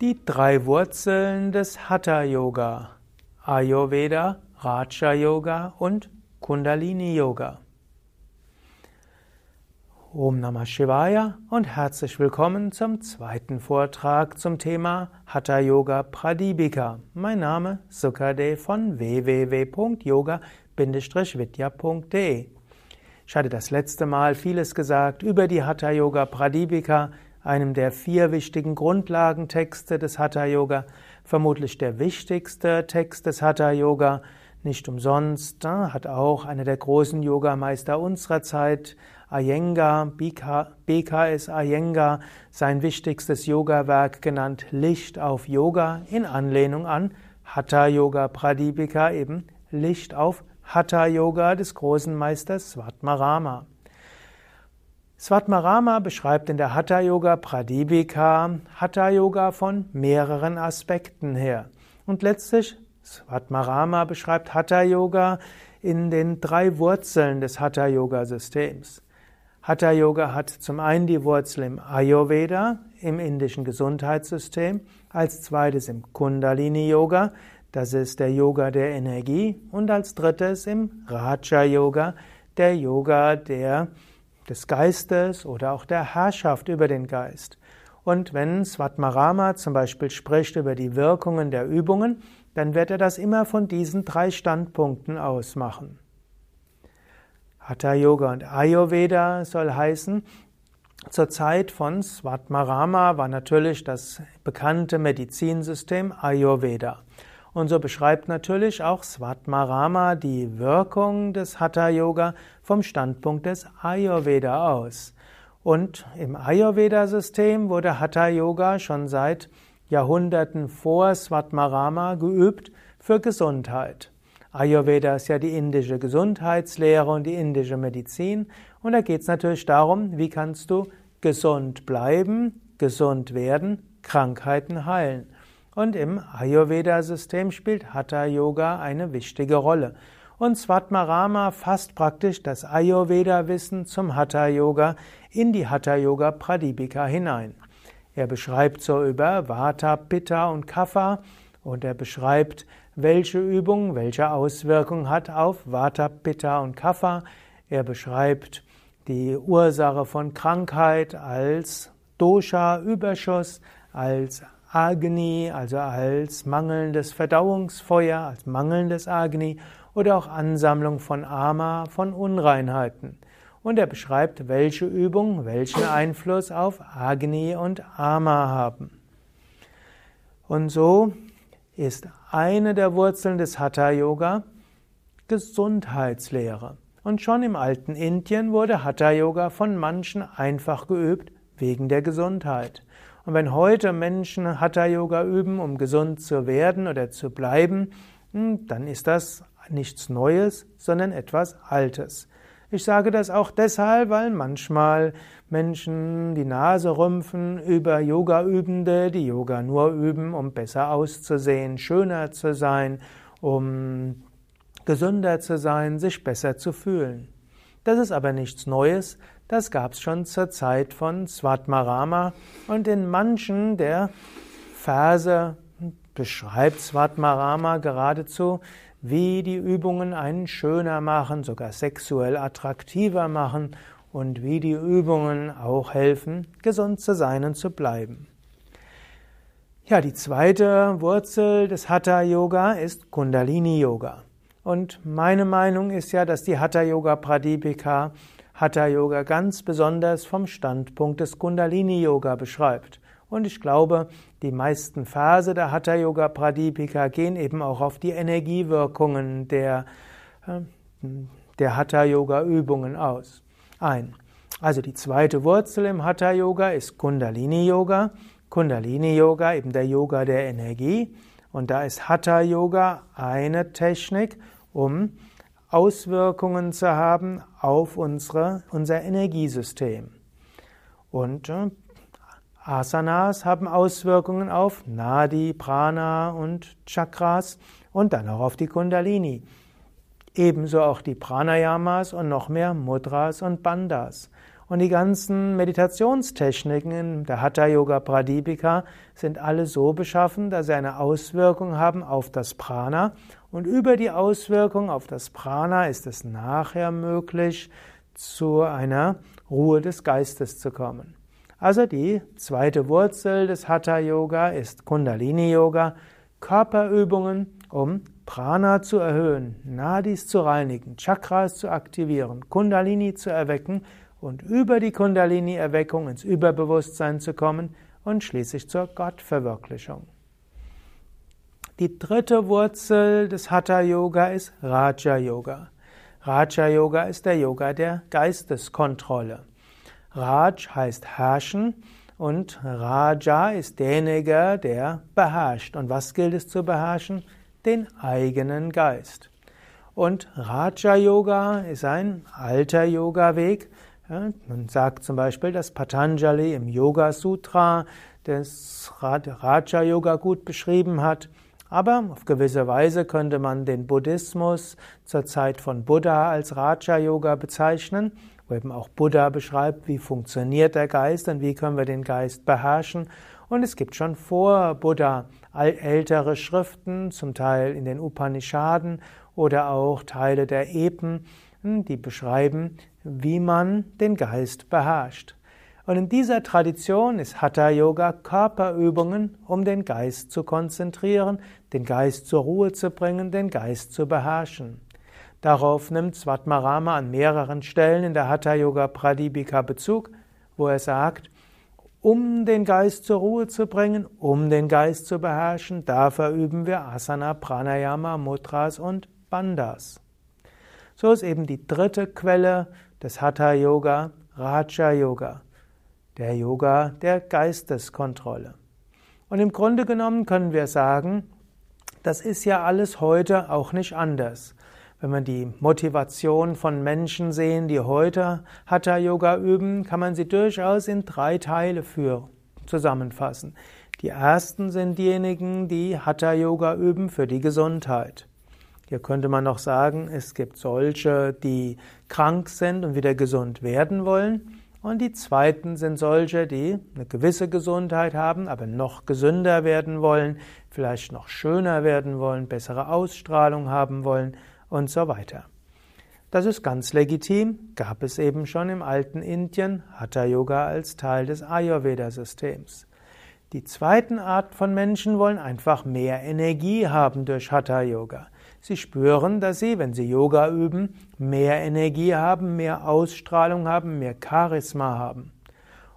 Die drei Wurzeln des Hatha Yoga. Ayurveda, Raja Yoga und Kundalini Yoga. Om Namah Shivaya und herzlich willkommen zum zweiten Vortrag zum Thema Hatha Yoga Pradipika. Mein Name Sukade von www.yoga-vidya.de. Ich hatte das letzte Mal vieles gesagt über die Hatha Yoga Pradipika einem der vier wichtigen Grundlagentexte des Hatha Yoga, vermutlich der wichtigste Text des Hatha Yoga. Nicht umsonst hat auch einer der großen Yogameister unserer Zeit, Iyengar, BKS Iyengar, sein wichtigstes Yogawerk genannt Licht auf Yoga in Anlehnung an Hatha Yoga Pradipika, eben Licht auf Hatha Yoga des großen Meisters Svatmarama. Svatmarama beschreibt in der Hatha Yoga Pradipika Hatha Yoga von mehreren Aspekten her. Und letztlich Svatmarama beschreibt Hatha Yoga in den drei Wurzeln des Hatha Yoga Systems. Hatha Yoga hat zum einen die Wurzel im Ayurveda, im indischen Gesundheitssystem, als zweites im Kundalini Yoga, das ist der Yoga der Energie, und als drittes im Raja Yoga, der Yoga der des Geistes oder auch der Herrschaft über den Geist. Und wenn Svatmarama zum Beispiel spricht über die Wirkungen der Übungen, dann wird er das immer von diesen drei Standpunkten aus machen. Hatha Yoga und Ayurveda soll heißen, zur Zeit von Svatmarama war natürlich das bekannte Medizinsystem Ayurveda. Und so beschreibt natürlich auch Svatmarama die Wirkung des Hatha Yoga vom Standpunkt des Ayurveda aus. Und im Ayurveda-System wurde Hatha Yoga schon seit Jahrhunderten vor Svatmarama geübt für Gesundheit. Ayurveda ist ja die indische Gesundheitslehre und die indische Medizin. Und da geht es natürlich darum, wie kannst du gesund bleiben, gesund werden, Krankheiten heilen. Und im Ayurveda-System spielt Hatha Yoga eine wichtige Rolle. Und Svatmarama fasst praktisch das Ayurveda-Wissen zum Hatha Yoga in die Hatha Yoga Pradipika hinein. Er beschreibt so über Vata, Pitta und Kapha und er beschreibt, welche Übung welche Auswirkung hat auf Vata, Pitta und Kapha. Er beschreibt die Ursache von Krankheit als Dosha-Überschuss, als Agni, also als mangelndes Verdauungsfeuer, als mangelndes Agni oder auch Ansammlung von Ama, von Unreinheiten. Und er beschreibt, welche Übungen welchen Einfluss auf Agni und Ama haben. Und so ist eine der Wurzeln des Hatha Yoga Gesundheitslehre. Und schon im alten Indien wurde Hatha Yoga von manchen einfach geübt wegen der Gesundheit. Und wenn heute Menschen Hatha Yoga üben, um gesund zu werden oder zu bleiben, hm, dann ist das nichts Neues, sondern etwas Altes. Ich sage das auch deshalb, weil manchmal Menschen die Nase rümpfen über Yoga-Übende, die Yoga nur üben, um besser auszusehen, schöner zu sein, um gesünder zu sein, sich besser zu fühlen. Das ist aber nichts Neues, das gab es schon zur Zeit von Svatmarama und in manchen der Verse beschreibt Svatmarama geradezu, wie die Übungen einen schöner machen, sogar sexuell attraktiver machen und wie die Übungen auch helfen, gesund zu sein und zu bleiben. Ja, die zweite Wurzel des Hatha Yoga ist Kundalini Yoga. Und meine Meinung ist ja, dass die Hatha Yoga Pradipika Hatha Yoga ganz besonders vom Standpunkt des Kundalini Yoga beschreibt. Und ich glaube, die meisten Verse der Hatha Yoga Pradipika gehen eben auch auf die Energiewirkungen der, äh, der Hatha Yoga Übungen aus. Ein. Also die zweite Wurzel im Hatha Yoga ist Kundalini Yoga. Kundalini Yoga, eben der Yoga der Energie. Und da ist Hatha Yoga eine Technik, um Auswirkungen zu haben auf unsere, unser Energiesystem. Und äh, Asanas haben Auswirkungen auf Nadi, Prana und Chakras und dann auch auf die Kundalini. Ebenso auch die Pranayamas und noch mehr Mudras und Bandhas. Und die ganzen Meditationstechniken in der Hatha Yoga Pradipika sind alle so beschaffen, dass sie eine Auswirkung haben auf das Prana. Und über die Auswirkung auf das Prana ist es nachher möglich, zu einer Ruhe des Geistes zu kommen. Also die zweite Wurzel des Hatha Yoga ist Kundalini Yoga, Körperübungen, um Prana zu erhöhen, Nadis zu reinigen, Chakras zu aktivieren, Kundalini zu erwecken und über die Kundalini-Erweckung ins Überbewusstsein zu kommen und schließlich zur Gottverwirklichung. Die dritte Wurzel des Hatha Yoga ist Raja Yoga. Raja Yoga ist der Yoga der Geisteskontrolle. Raj heißt herrschen und Raja ist derjenige, der beherrscht. Und was gilt es zu beherrschen? Den eigenen Geist. Und Raja Yoga ist ein alter Yoga-Weg, man sagt zum Beispiel, dass Patanjali im Yoga Sutra das Raja Yoga gut beschrieben hat. Aber auf gewisse Weise könnte man den Buddhismus zur Zeit von Buddha als Raja Yoga bezeichnen, wo eben auch Buddha beschreibt, wie funktioniert der Geist und wie können wir den Geist beherrschen. Und es gibt schon vor Buddha ältere Schriften, zum Teil in den Upanishaden oder auch Teile der Epen, die beschreiben, wie man den Geist beherrscht. Und in dieser Tradition ist Hatha Yoga Körperübungen, um den Geist zu konzentrieren, den Geist zur Ruhe zu bringen, den Geist zu beherrschen. Darauf nimmt Svatmarama an mehreren Stellen in der Hatha Yoga Pradipika Bezug, wo er sagt, um den Geist zur Ruhe zu bringen, um den Geist zu beherrschen, dafür üben wir Asana, Pranayama, Mudras und Bandhas. So ist eben die dritte Quelle des Hatha Yoga, Raja Yoga, der Yoga der Geisteskontrolle. Und im Grunde genommen können wir sagen, das ist ja alles heute auch nicht anders. Wenn man die Motivation von Menschen sehen, die heute Hatha Yoga üben, kann man sie durchaus in drei Teile für zusammenfassen. Die ersten sind diejenigen, die Hatha Yoga üben für die Gesundheit. Hier könnte man noch sagen, es gibt solche, die krank sind und wieder gesund werden wollen. Und die zweiten sind solche, die eine gewisse Gesundheit haben, aber noch gesünder werden wollen, vielleicht noch schöner werden wollen, bessere Ausstrahlung haben wollen und so weiter. Das ist ganz legitim, gab es eben schon im alten Indien, Hatha Yoga als Teil des Ayurveda-Systems. Die zweiten Art von Menschen wollen einfach mehr Energie haben durch Hatha Yoga. Sie spüren, dass sie, wenn sie Yoga üben, mehr Energie haben, mehr Ausstrahlung haben, mehr Charisma haben.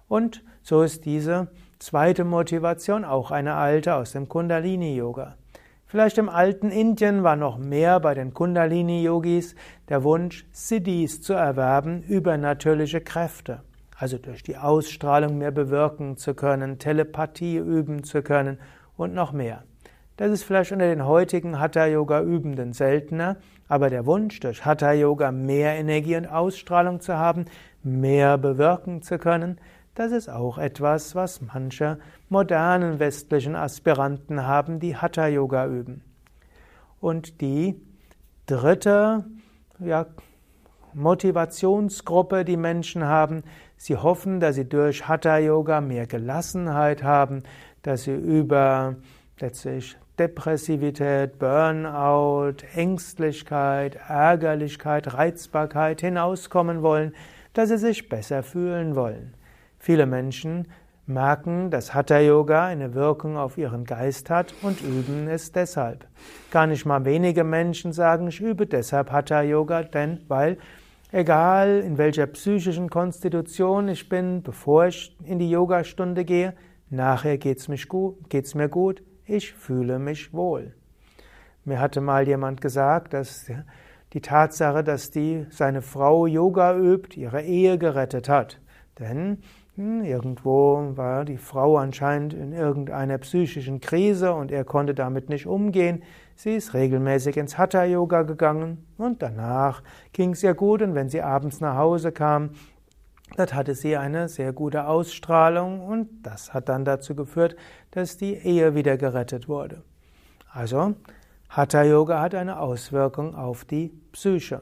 Und so ist diese zweite Motivation auch eine alte aus dem Kundalini-Yoga. Vielleicht im alten Indien war noch mehr bei den Kundalini-Yogis der Wunsch, Siddhis zu erwerben, übernatürliche Kräfte. Also durch die Ausstrahlung mehr bewirken zu können, Telepathie üben zu können und noch mehr. Das ist vielleicht unter den heutigen Hatha-Yoga-Übenden seltener, aber der Wunsch, durch Hatha-Yoga mehr Energie und Ausstrahlung zu haben, mehr bewirken zu können, das ist auch etwas, was manche modernen westlichen Aspiranten haben, die Hatha-Yoga üben. Und die dritte ja, Motivationsgruppe, die Menschen haben, sie hoffen, dass sie durch Hatha-Yoga mehr Gelassenheit haben, dass sie über letztlich Depressivität, Burnout, Ängstlichkeit, Ärgerlichkeit, Reizbarkeit hinauskommen wollen, dass sie sich besser fühlen wollen. Viele Menschen merken, dass Hatha Yoga eine Wirkung auf ihren Geist hat und üben es deshalb. Gar nicht mal wenige Menschen sagen, ich übe deshalb Hatha Yoga, denn weil egal in welcher psychischen Konstitution ich bin, bevor ich in die Yogastunde gehe, nachher geht's, mich gut, geht's mir gut, ich fühle mich wohl. Mir hatte mal jemand gesagt, dass die Tatsache, dass die seine Frau Yoga übt, ihre Ehe gerettet hat. Denn hm, irgendwo war die Frau anscheinend in irgendeiner psychischen Krise und er konnte damit nicht umgehen. Sie ist regelmäßig ins Hatha Yoga gegangen und danach ging es ihr gut und wenn sie abends nach Hause kam, Dort hatte sie eine sehr gute Ausstrahlung und das hat dann dazu geführt, dass die Ehe wieder gerettet wurde. Also, Hatha Yoga hat eine Auswirkung auf die Psyche.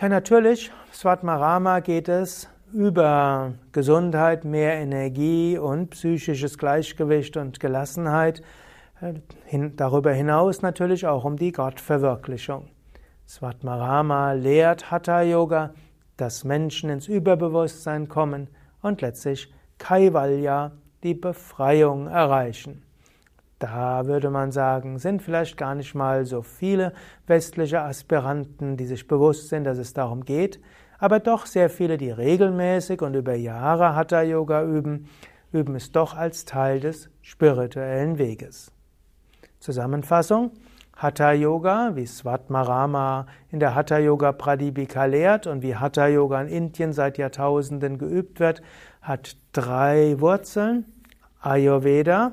Ja, natürlich, Svatmarama geht es über Gesundheit, mehr Energie und psychisches Gleichgewicht und Gelassenheit. Äh, darüber hinaus natürlich auch um die Gottverwirklichung. Svatmarama lehrt Hatha Yoga, dass Menschen ins Überbewusstsein kommen und letztlich Kaivalya, die Befreiung, erreichen. Da würde man sagen, sind vielleicht gar nicht mal so viele westliche Aspiranten, die sich bewusst sind, dass es darum geht, aber doch sehr viele, die regelmäßig und über Jahre Hatha Yoga üben, üben es doch als Teil des spirituellen Weges. Zusammenfassung Hatha Yoga, wie Svatmarama in der Hatha Yoga Pradipika lehrt und wie Hatha Yoga in Indien seit Jahrtausenden geübt wird, hat drei Wurzeln. Ayurveda,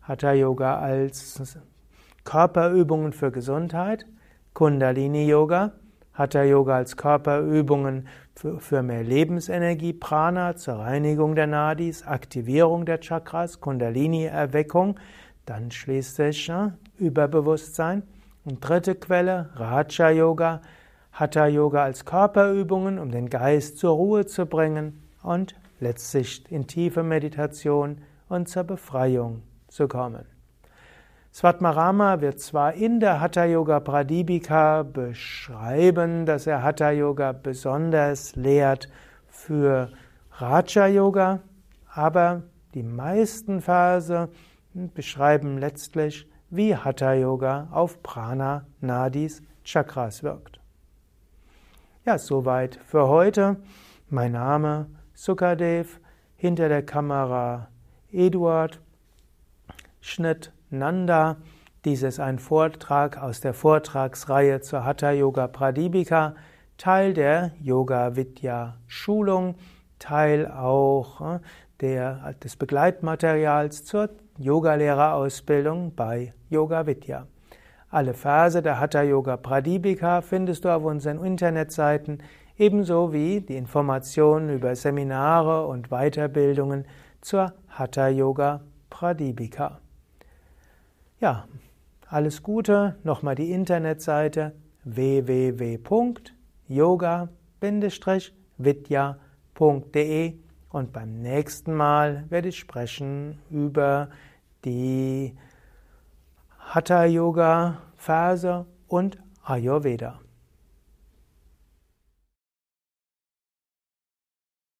Hatha Yoga als Körperübungen für Gesundheit, Kundalini Yoga, Hatha Yoga als Körperübungen für, für, mehr Lebensenergie, Prana zur Reinigung der Nadis, Aktivierung der Chakras, Kundalini Erweckung, dann schließlich ja, Überbewusstsein. Und dritte Quelle, Raja Yoga, Hatha Yoga als Körperübungen, um den Geist zur Ruhe zu bringen und letztlich in tiefe Meditation und zur Befreiung zu kommen. Svatmarama wird zwar in der Hatha Yoga Pradipika beschreiben, dass er Hatha Yoga besonders lehrt für Raja Yoga, aber die meisten Verse beschreiben letztlich, wie Hatha Yoga auf Prana, Nadis, Chakras wirkt. Ja, soweit für heute. Mein Name Sukadev, hinter der Kamera Eduard Schnitt Nanda. Dies ist ein Vortrag aus der Vortragsreihe zur Hatha Yoga Pradipika, Teil der Yoga Vidya Schulung, Teil auch äh, der, des Begleitmaterials zur Yogalehrerausbildung bei Yoga Vidya. Alle Verse der Hatha Yoga Pradipika findest du auf unseren Internetseiten, ebenso wie die Informationen über Seminare und Weiterbildungen zur Hatha Yoga Pradipika. Ja, alles Gute. Nochmal die Internetseite www.yoga-vidya.de und beim nächsten Mal werde ich sprechen über die Hatha Yoga Verse und Ayurveda.